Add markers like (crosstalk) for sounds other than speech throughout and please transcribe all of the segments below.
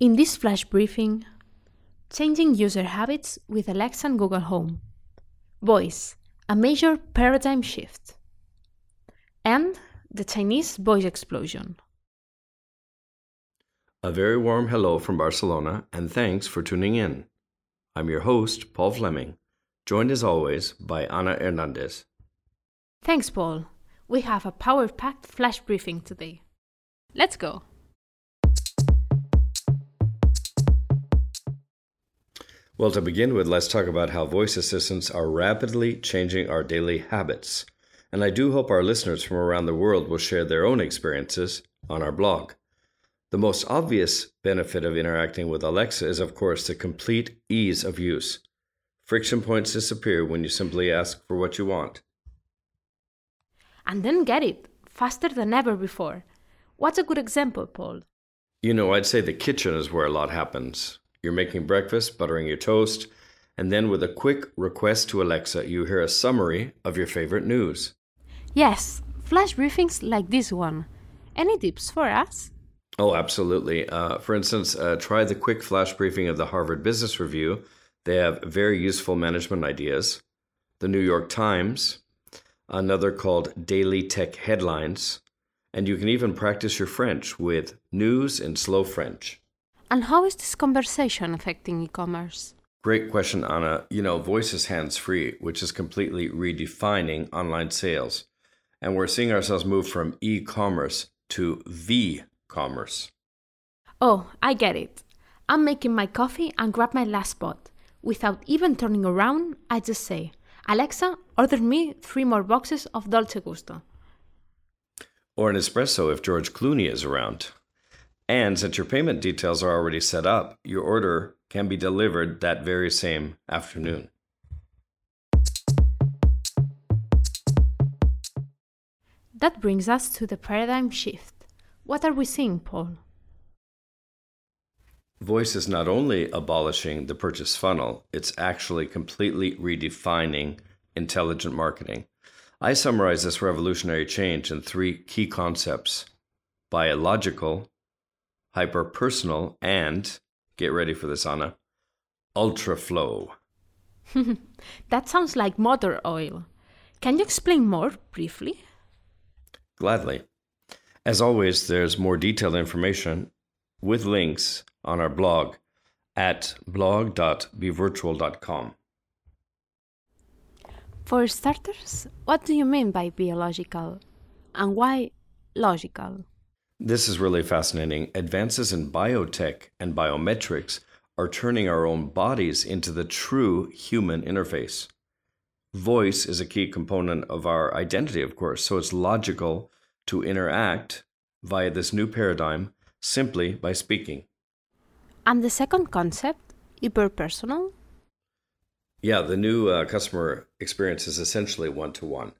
In this flash briefing, changing user habits with Alexa and Google Home, voice, a major paradigm shift, and the Chinese voice explosion. A very warm hello from Barcelona, and thanks for tuning in. I'm your host, Paul Fleming, joined as always by Ana Hernandez. Thanks, Paul. We have a power packed flash briefing today. Let's go. Well, to begin with, let's talk about how voice assistants are rapidly changing our daily habits. And I do hope our listeners from around the world will share their own experiences on our blog. The most obvious benefit of interacting with Alexa is, of course, the complete ease of use. Friction points disappear when you simply ask for what you want. And then get it faster than ever before. What's a good example, Paul? You know, I'd say the kitchen is where a lot happens. You're making breakfast, buttering your toast, and then with a quick request to Alexa, you hear a summary of your favorite news. Yes, flash briefings like this one. Any tips for us? Oh, absolutely. Uh, for instance, uh, try the quick flash briefing of the Harvard Business Review. They have very useful management ideas. The New York Times, another called Daily Tech Headlines, and you can even practice your French with News in Slow French. And how is this conversation affecting e commerce? Great question, Anna. You know, voice is hands free, which is completely redefining online sales. And we're seeing ourselves move from e commerce to V commerce. Oh, I get it. I'm making my coffee and grab my last spot. Without even turning around, I just say, Alexa, order me three more boxes of Dolce Gusto. Or an espresso if George Clooney is around. And since your payment details are already set up, your order can be delivered that very same afternoon. That brings us to the paradigm shift. What are we seeing, Paul? Voice is not only abolishing the purchase funnel, it's actually completely redefining intelligent marketing. I summarize this revolutionary change in three key concepts biological, hyper personal, and get ready for this, Anna ultra flow. (laughs) that sounds like motor oil. Can you explain more briefly? Gladly. As always, there's more detailed information with links on our blog at blog.bvirtual.com. For starters, what do you mean by biological and why logical? This is really fascinating. Advances in biotech and biometrics are turning our own bodies into the true human interface. Voice is a key component of our identity, of course, so it's logical to interact via this new paradigm simply by speaking. And the second concept, hyperpersonal? Yeah, the new uh, customer experience is essentially one to one.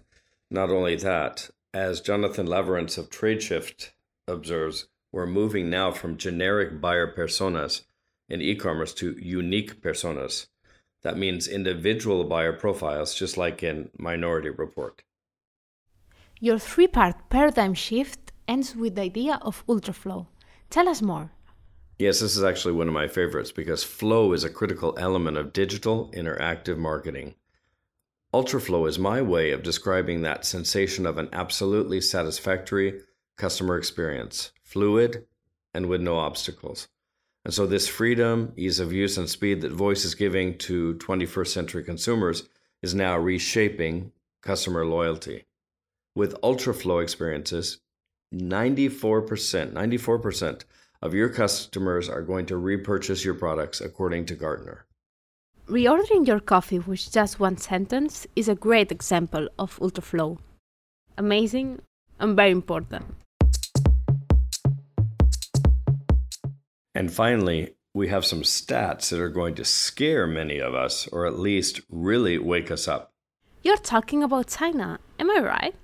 Not only that, as Jonathan Laverance of TradeShift observes, we're moving now from generic buyer personas in e commerce to unique personas. That means individual buyer profiles, just like in Minority Report. Your three part paradigm shift ends with the idea of ultraflow. Tell us more. Yes, this is actually one of my favorites because flow is a critical element of digital interactive marketing. Ultraflow is my way of describing that sensation of an absolutely satisfactory customer experience, fluid and with no obstacles. And so, this freedom, ease of use, and speed that voice is giving to 21st century consumers is now reshaping customer loyalty. With UltraFlow experiences, 94%, 94% of your customers are going to repurchase your products, according to Gartner. Reordering your coffee with just one sentence is a great example of UltraFlow. Amazing and very important. And finally, we have some stats that are going to scare many of us, or at least really wake us up. You're talking about China, am I right?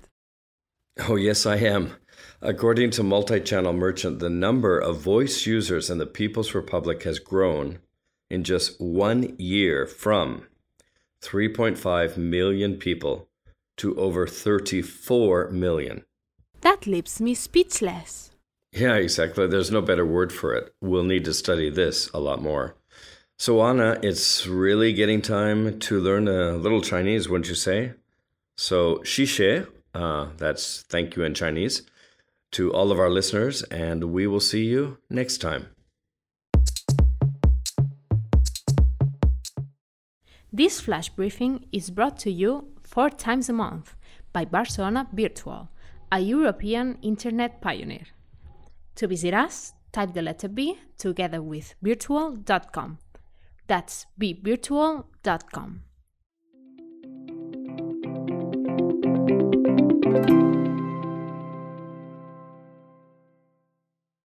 Oh, yes, I am. According to Multi Channel Merchant, the number of voice users in the People's Republic has grown in just one year from 3.5 million people to over 34 million. That leaves me speechless. Yeah, exactly. There's no better word for it. We'll need to study this a lot more. So, Anna, it's really getting time to learn a little Chinese, wouldn't you say? So, 谢谢, uh, that's thank you in Chinese, to all of our listeners, and we will see you next time. This flash briefing is brought to you four times a month by Barcelona Virtual, a European internet pioneer. To visit us, type the letter B together with virtual.com. That's bvirtual.com.